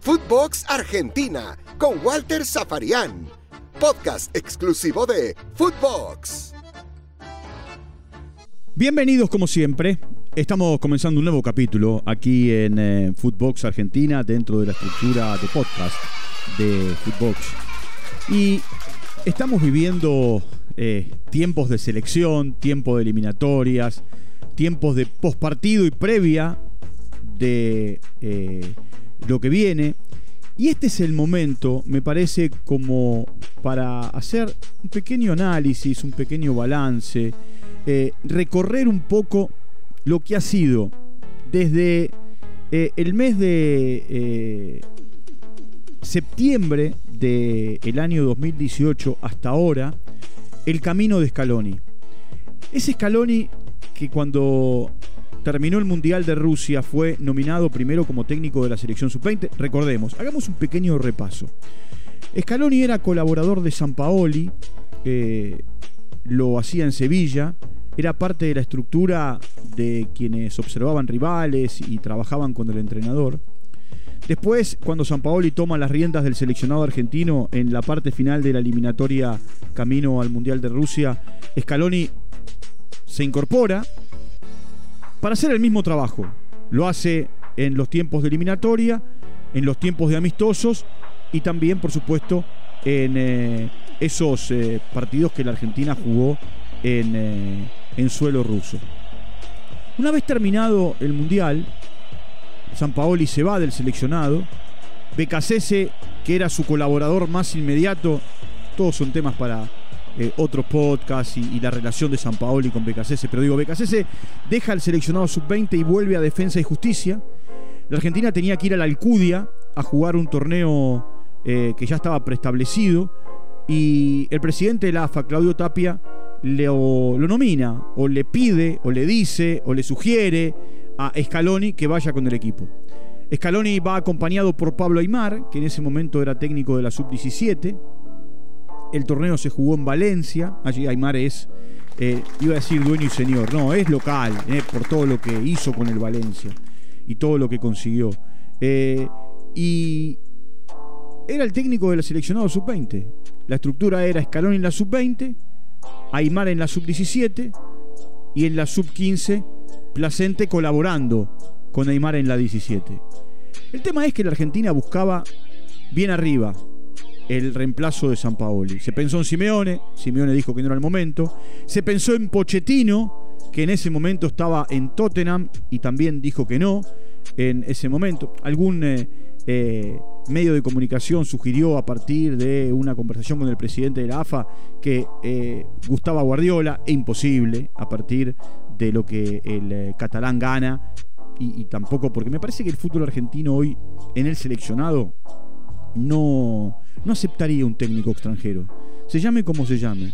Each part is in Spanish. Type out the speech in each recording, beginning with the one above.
Footbox Argentina con Walter Zafarian. Podcast exclusivo de Footbox. Bienvenidos como siempre. Estamos comenzando un nuevo capítulo aquí en eh, Footbox Argentina dentro de la estructura de podcast de Footbox. Y estamos viviendo eh, tiempos de selección, tiempos de eliminatorias, tiempos de postpartido y previa de eh, lo que viene. Y este es el momento, me parece, como para hacer un pequeño análisis, un pequeño balance, eh, recorrer un poco lo que ha sido desde eh, el mes de septiembre del año 2018 hasta ahora, el camino de Scaloni. Ese Scaloni que cuando terminó el Mundial de Rusia, fue nominado primero como técnico de la selección sub-20. Recordemos, hagamos un pequeño repaso. Scaloni era colaborador de San Paoli, eh, lo hacía en Sevilla, era parte de la estructura de quienes observaban rivales y trabajaban con el entrenador. Después, cuando San Paoli toma las riendas del seleccionado argentino en la parte final de la eliminatoria camino al Mundial de Rusia, Scaloni se incorpora para hacer el mismo trabajo. Lo hace en los tiempos de eliminatoria, en los tiempos de amistosos y también, por supuesto, en eh, esos eh, partidos que la Argentina jugó en, eh, en suelo ruso. Una vez terminado el Mundial, San Paoli se va del seleccionado. Becasese, que era su colaborador más inmediato, todos son temas para eh, otros podcasts y, la relación de San Paoli con Becasese. Pero digo, Becasese deja el seleccionado sub-20 y vuelve a Defensa y Justicia. La Argentina tenía que ir a la Alcudia a jugar un torneo eh, que ya estaba preestablecido. Y el presidente de la AFA, Claudio Tapia, lo, lo nomina, o le pide, o le dice, o le sugiere a Scaloni que vaya con el equipo. Scaloni va acompañado por Pablo Aymar, que en ese momento era técnico de la sub-17. El torneo se jugó en Valencia. Allí Aymar es, eh, iba a decir dueño y señor. No, es local, eh, por todo lo que hizo con el Valencia y todo lo que consiguió. Eh, y era el técnico de la seleccionado sub-20. La estructura era Escalón en la sub-20, Aymar en la sub-17 y en la sub-15 Placente colaborando con Aymar en la 17. El tema es que la Argentina buscaba bien arriba, el reemplazo de San Paoli. Se pensó en Simeone, Simeone dijo que no era el momento. Se pensó en Pochettino, que en ese momento estaba en Tottenham y también dijo que no en ese momento. Algún eh, eh, medio de comunicación sugirió a partir de una conversación con el presidente de la AFA que eh, Gustavo Guardiola, e imposible a partir de lo que el catalán gana y, y tampoco porque me parece que el fútbol argentino hoy en el seleccionado no, no aceptaría un técnico extranjero. Se llame como se llame.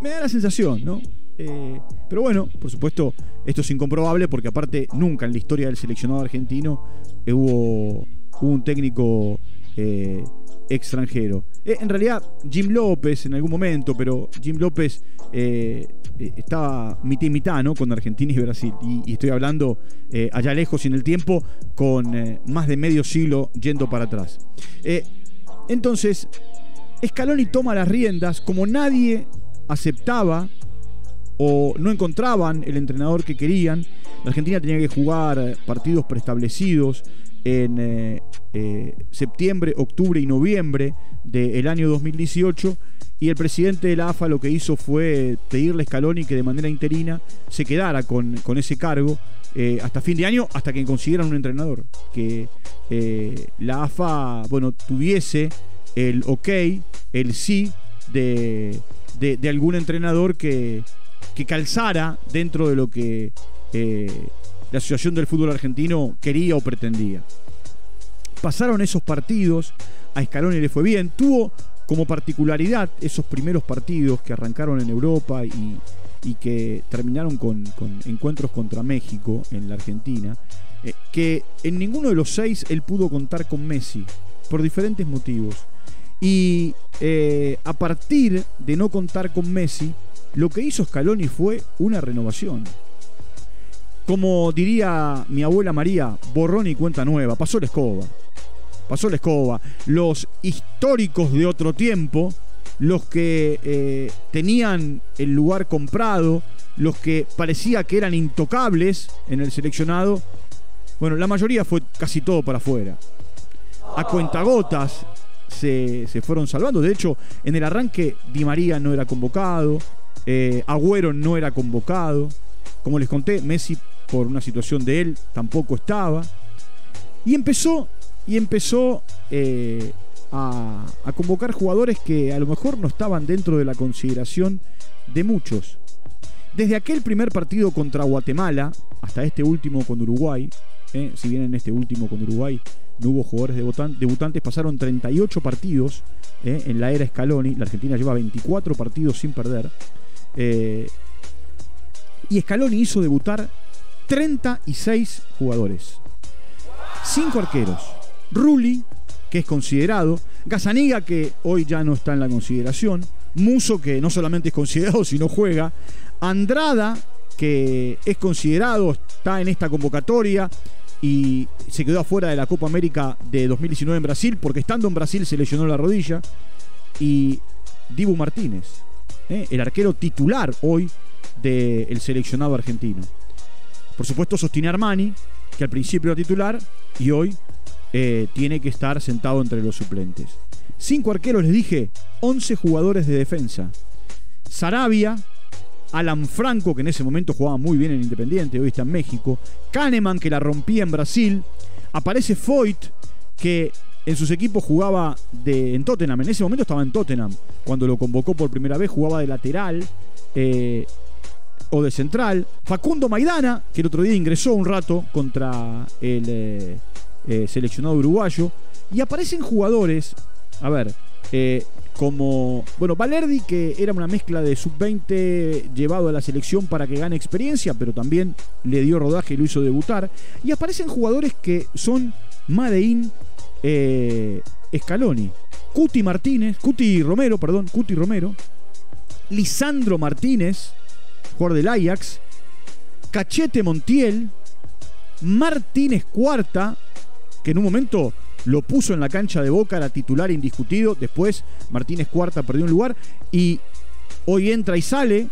Me da la sensación, ¿no? Eh, pero bueno, por supuesto, esto es incomprobable porque aparte nunca en la historia del seleccionado argentino hubo, un técnico eh, extranjero. Eh, en realidad, Jim López en algún momento, pero Jim López estaba mitad y mitad ¿no? con Argentina y Brasil. Y, estoy hablando allá lejos y en el tiempo con más de medio siglo yendo para atrás. Entonces, Scaloni toma las riendas como nadie aceptaba o no encontraban el entrenador que querían. La Argentina tenía que jugar partidos preestablecidos en eh, eh, septiembre, octubre y noviembre del año 2018 y el presidente de la AFA lo que hizo fue pedirle a Scaloni que de manera interina se quedara con, ese cargo eh, hasta fin de año, hasta que consiguieran un entrenador. Que la AFA, bueno, tuviese el ok, el sí de, de algún entrenador que, que calzara dentro de lo que eh, la Asociación del Fútbol Argentino quería o pretendía. Pasaron esos partidos, a Scaloni le fue bien, tuvo como particularidad esos primeros partidos que arrancaron en Europa y, que terminaron con, encuentros contra México en la Argentina, eh, que en ninguno de los seis él pudo contar con Messi, por diferentes motivos. Y eh, a partir de no contar con Messi, lo que hizo Scaloni fue una renovación. como diría mi abuela María, borrón y cuenta nueva, pasó la escoba. Pasó la escoba. Los históricos de otro tiempo, los que eh, tenían el lugar comprado, los que parecía que eran intocables en el seleccionado, bueno, la mayoría fue casi todo para afuera. A cuentagotas se, se fueron salvando. De hecho, en el arranque Di María no era convocado, eh, Agüero no era convocado. Como les conté, Messi por una situación de él tampoco estaba. Y empezó, y empezó eh, a, convocar jugadores que a lo mejor no estaban dentro de la consideración de muchos. Desde aquel primer partido contra Guatemala hasta este último con Uruguay, eh, si bien en este último con Uruguay no hubo jugadores debutantes, pasaron 38 partidos eh, en la era Scaloni, la Argentina lleva 24 partidos sin perder, eh, y Scaloni hizo debutar 36 jugadores, 5 arqueros, Rulli, que es considerado, Gazaniga, que hoy ya no está en la consideración, Muso, que no solamente es considerado, sino juega, Andrada, que es considerado, está en esta convocatoria y se quedó afuera de la Copa América de 2019 en Brasil, porque estando en Brasil se lesionó la rodilla, y Dibu Martínez, ¿eh? el arquero titular hoy del seleccionado argentino. Por supuesto, sostiene Armani, que al principio era titular y hoy eh, tiene que estar sentado entre los suplentes. Cinco arqueros, les dije, 11 jugadores de defensa. Sarabia, Alan Franco, que en ese momento jugaba muy bien en Independiente, hoy está en México. Kahneman, que la rompía en Brasil. Aparece Foyt, que en sus equipos jugaba de, en Tottenham. En ese momento estaba en Tottenham. Cuando lo convocó por primera vez, jugaba de lateral eh, o de central. Facundo Maidana, que el otro día ingresó un rato contra el eh, eh, seleccionado uruguayo. Y aparecen jugadores, a ver, como, bueno, Valerdi, que era una mezcla de sub-20 llevado a la selección para que gane experiencia, pero también le dio rodaje y lo hizo debutar. Y aparecen jugadores que son Madein eh, Scaloni. Cuti Martínez, Cuti Romero, perdón, Cuti Romero. Lisandro Martínez, jugador del Ajax. Cachete Montiel. Martínez Cuarta, que en un momento lo puso en la cancha de Boca, era titular indiscutido. Después Martínez Cuarta perdió un lugar y hoy entra y sale.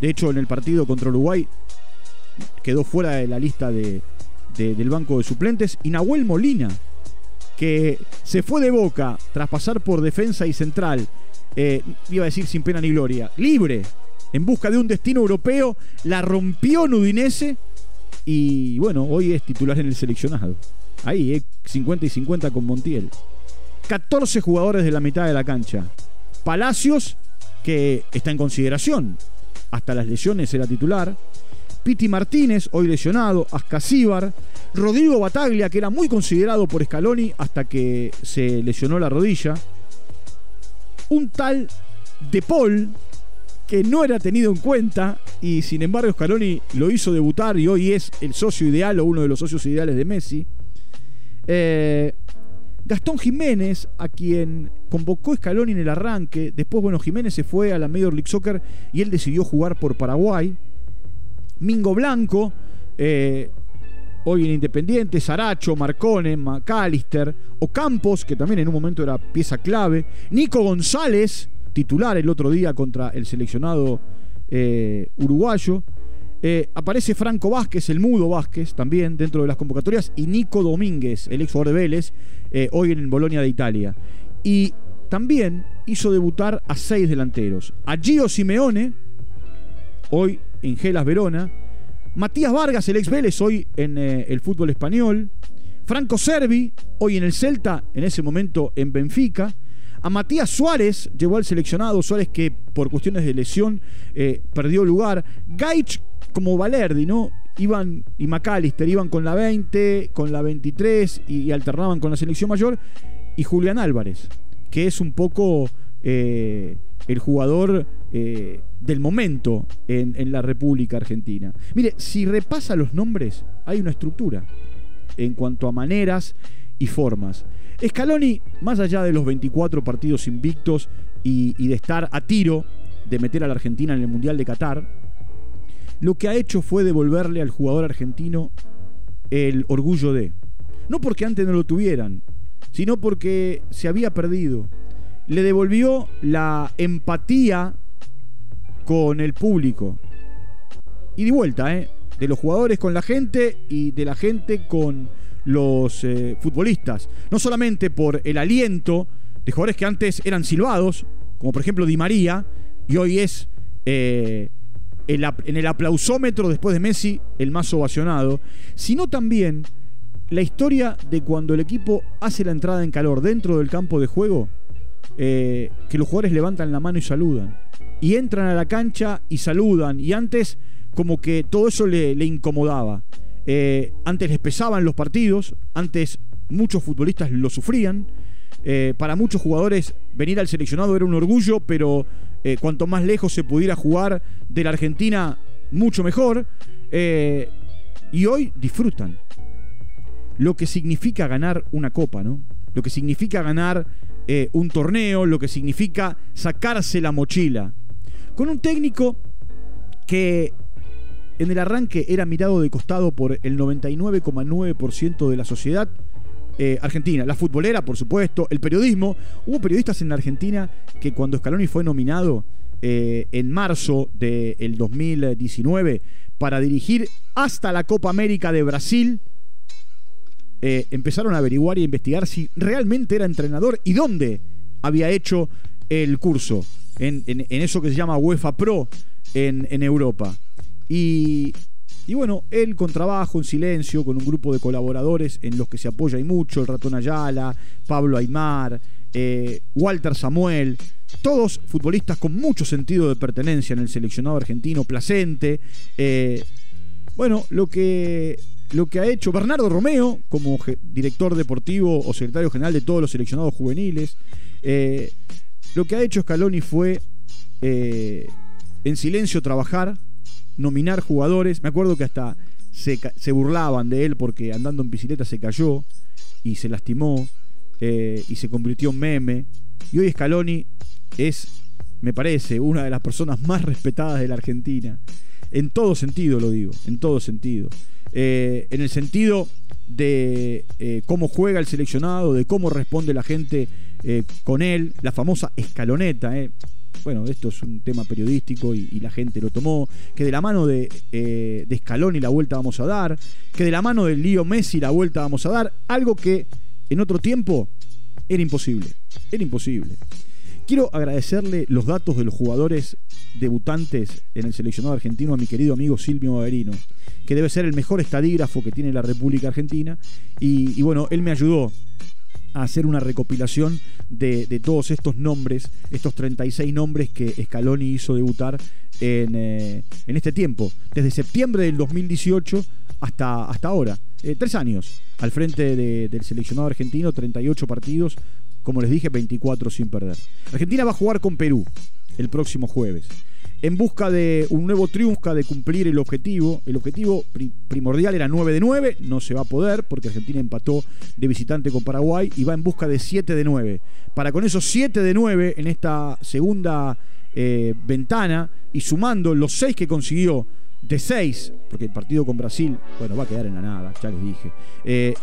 De hecho, en el partido contra Uruguay quedó fuera de la lista de, del banco de suplentes. Y Nahuel Molina, que se fue de Boca tras pasar por defensa y central, eh, iba a decir sin pena ni gloria, libre, en busca de un destino europeo, la rompió Nudinese y bueno, hoy es titular en el seleccionado. Ahí, 50 eh, y 50 con Montiel. 14 jugadores de la mitad de la cancha. Palacios, que está en consideración. Hasta las lesiones era titular. Piti Martínez, hoy lesionado. Ascasíbar. Rodrigo Bataglia, que era muy considerado por Scaloni hasta que se lesionó la rodilla. Un tal De Paul, que no era tenido en cuenta y sin embargo Scaloni lo hizo debutar y hoy es el socio ideal o uno de los socios ideales de Messi. Eh, Gastón Jiménez, a quien convocó Scaloni en el arranque, después, bueno, Jiménez se fue a la Major League Soccer y él decidió jugar por Paraguay. Mingo Blanco, eh, hoy en Independiente, Saracho, Marcone, McAllister, Ocampos, que también en un momento era pieza clave, Nico González, titular el otro día contra el seleccionado eh, uruguayo, eh, aparece Franco Vázquez, el mudo Vázquez, también dentro de las convocatorias, y Nico Domínguez, el ex jugador de Vélez, eh, hoy en Bolonia de Italia. Y también hizo debutar a seis delanteros. A Gio Simeone, hoy en Gelas Verona. Matías Vargas, el ex Vélez, hoy en eh, el fútbol español. Franco Servi, hoy en el Celta, en ese momento en Benfica. A Matías Suárez llevó al seleccionado, Suárez que por cuestiones de lesión perdió lugar. Gaich como Valerdi, ¿no? Iban y McAllister iban con la 20, con la 23 y, alternaban con la selección mayor. Y Julián Álvarez, que es un poco eh, el jugador eh, del momento en, la República Argentina. Mire, si repasa los nombres, hay una estructura en cuanto a maneras y formas. Scaloni, más allá de los 24 partidos invictos y, y de estar a tiro de meter a la Argentina en el Mundial de Qatar, lo que ha hecho fue devolverle al jugador argentino el orgullo de. No porque antes no lo tuvieran, sino porque se había perdido. Le devolvió la empatía con el público. Y de vuelta, ¿eh? De los jugadores con la gente y de la gente con los eh, futbolistas. No solamente por el aliento de jugadores que antes eran silbados, como por ejemplo Di María, y hoy es eh, en el aplausómetro después de Messi el más ovacionado, sino también la historia de cuando el equipo hace la entrada en calor dentro del campo de juego, eh, que los jugadores levantan la mano y saludan. Y entran a la cancha y saludan. Y antes como que todo eso le, incomodaba. Eh, antes les pesaban los partidos, antes muchos futbolistas lo sufrían. Eh, para muchos jugadores venir al seleccionado era un orgullo, pero cuanto más lejos se pudiera jugar de la Argentina, mucho mejor. y hoy disfrutan lo que significa ganar una copa, ¿no? Lo que significa ganar eh, un torneo, lo que significa sacarse la mochila. Con un técnico que en el arranque era mirado de costado por el 99,9% de la sociedad eh, argentina, la futbolera, por supuesto, el periodismo. Hubo periodistas en la Argentina que cuando Scaloni fue nominado eh, en marzo del 2019 para dirigir hasta la Copa América de Brasil, eh, empezaron a averiguar y a investigar si realmente era entrenador y dónde había hecho el curso, en, eso que se llama UEFA Pro en, Europa. Y, bueno, él con trabajo, en silencio, con un grupo de colaboradores en los que se apoya y mucho, el ratón Ayala, Pablo Aymar, eh, Walter Samuel, todos futbolistas con mucho sentido de pertenencia en el seleccionado argentino, placente. Eh, bueno, lo que lo que ha hecho Bernardo Romeo como director deportivo o secretario general de todos los seleccionados juveniles. Eh, lo que ha hecho Scaloni fue en silencio trabajar, nominar jugadores. Me acuerdo que hasta se, burlaban de él porque andando en bicicleta se cayó y se lastimó eh, y se convirtió en meme. Y hoy Scaloni es, me parece, una de las personas más respetadas de la Argentina. En todo sentido lo digo, en todo sentido. Eh, en el sentido de eh, cómo juega el seleccionado, de cómo responde la gente con él, la famosa escaloneta. Bueno, esto es un tema periodístico y, la gente lo tomó. Que de la mano de, de Scaloni la vuelta vamos a dar. Que de la mano del lío Messi la vuelta vamos a dar. Algo que en otro tiempo era imposible. Era imposible. Quiero agradecerle los datos de los jugadores debutantes en el seleccionado argentino a mi querido amigo Silvio Baverino, que debe ser el mejor estadígrafo que tiene la República Argentina. Y, bueno, él me ayudó hacer una recopilación de, todos estos nombres, estos 36 nombres que Scaloni hizo debutar en, eh, este tiempo, desde septiembre del 2018 hasta, hasta ahora. Eh, tres años al frente del seleccionado argentino, 38 partidos, como les dije, 24 sin perder. Argentina va a jugar con Perú el próximo jueves. En busca de un nuevo triunfo, de cumplir el objetivo. El objetivo primordial era 9 de 9, no se va a poder porque Argentina empató de visitante con Paraguay y va en busca de 7 de 9. Para con esos 7 de 9 en esta segunda eh, ventana y sumando los 6 que consiguió de 6, porque el partido con Brasil, bueno, va a quedar en la nada, ya les dije. Eh,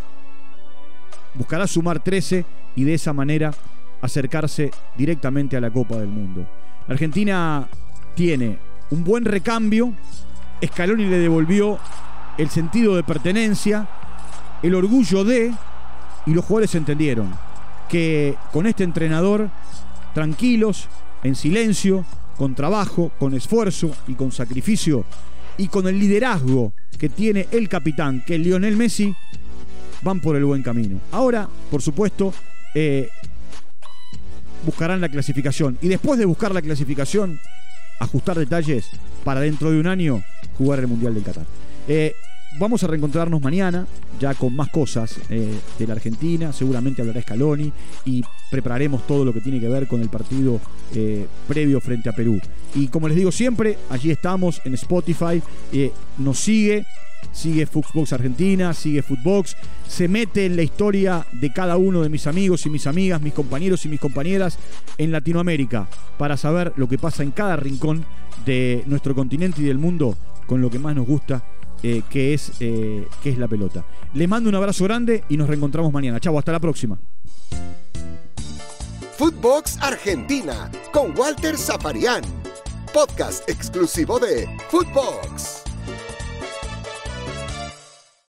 buscará sumar 13 y de esa manera acercarse directamente a la Copa del Mundo. Argentina tiene un buen recambio, Scaloni le devolvió el sentido de pertenencia, el orgullo de, y los jugadores entendieron que con este entrenador, tranquilos, en silencio, con trabajo, con esfuerzo y con sacrificio, y con el liderazgo que tiene el capitán, que es Lionel Messi, van por el buen camino. Ahora, por supuesto, eh, buscarán la clasificación. Y después de buscar la clasificación, ajustar detalles para dentro de un año jugar el Mundial del Qatar. Eh, vamos a reencontrarnos mañana, ya con más cosas eh, de la Argentina. Seguramente hablará Scaloni y prepararemos todo lo que tiene que ver con el partido previo frente a Perú. Y como les digo siempre, allí estamos en Spotify. nos sigue sigue Fuxbox Argentina, sigue Footbox, se mete en la historia de cada uno de mis amigos y mis amigas, mis compañeros y mis compañeras en Latinoamérica, para saber lo que pasa en cada rincón de nuestro continente y del mundo con lo que más nos gusta, eh, que, es, eh, que es la pelota. Les mando un abrazo grande y nos reencontramos mañana. Chau, hasta la próxima. Footbox Argentina con Walter Zaparián. Podcast exclusivo de Footbox.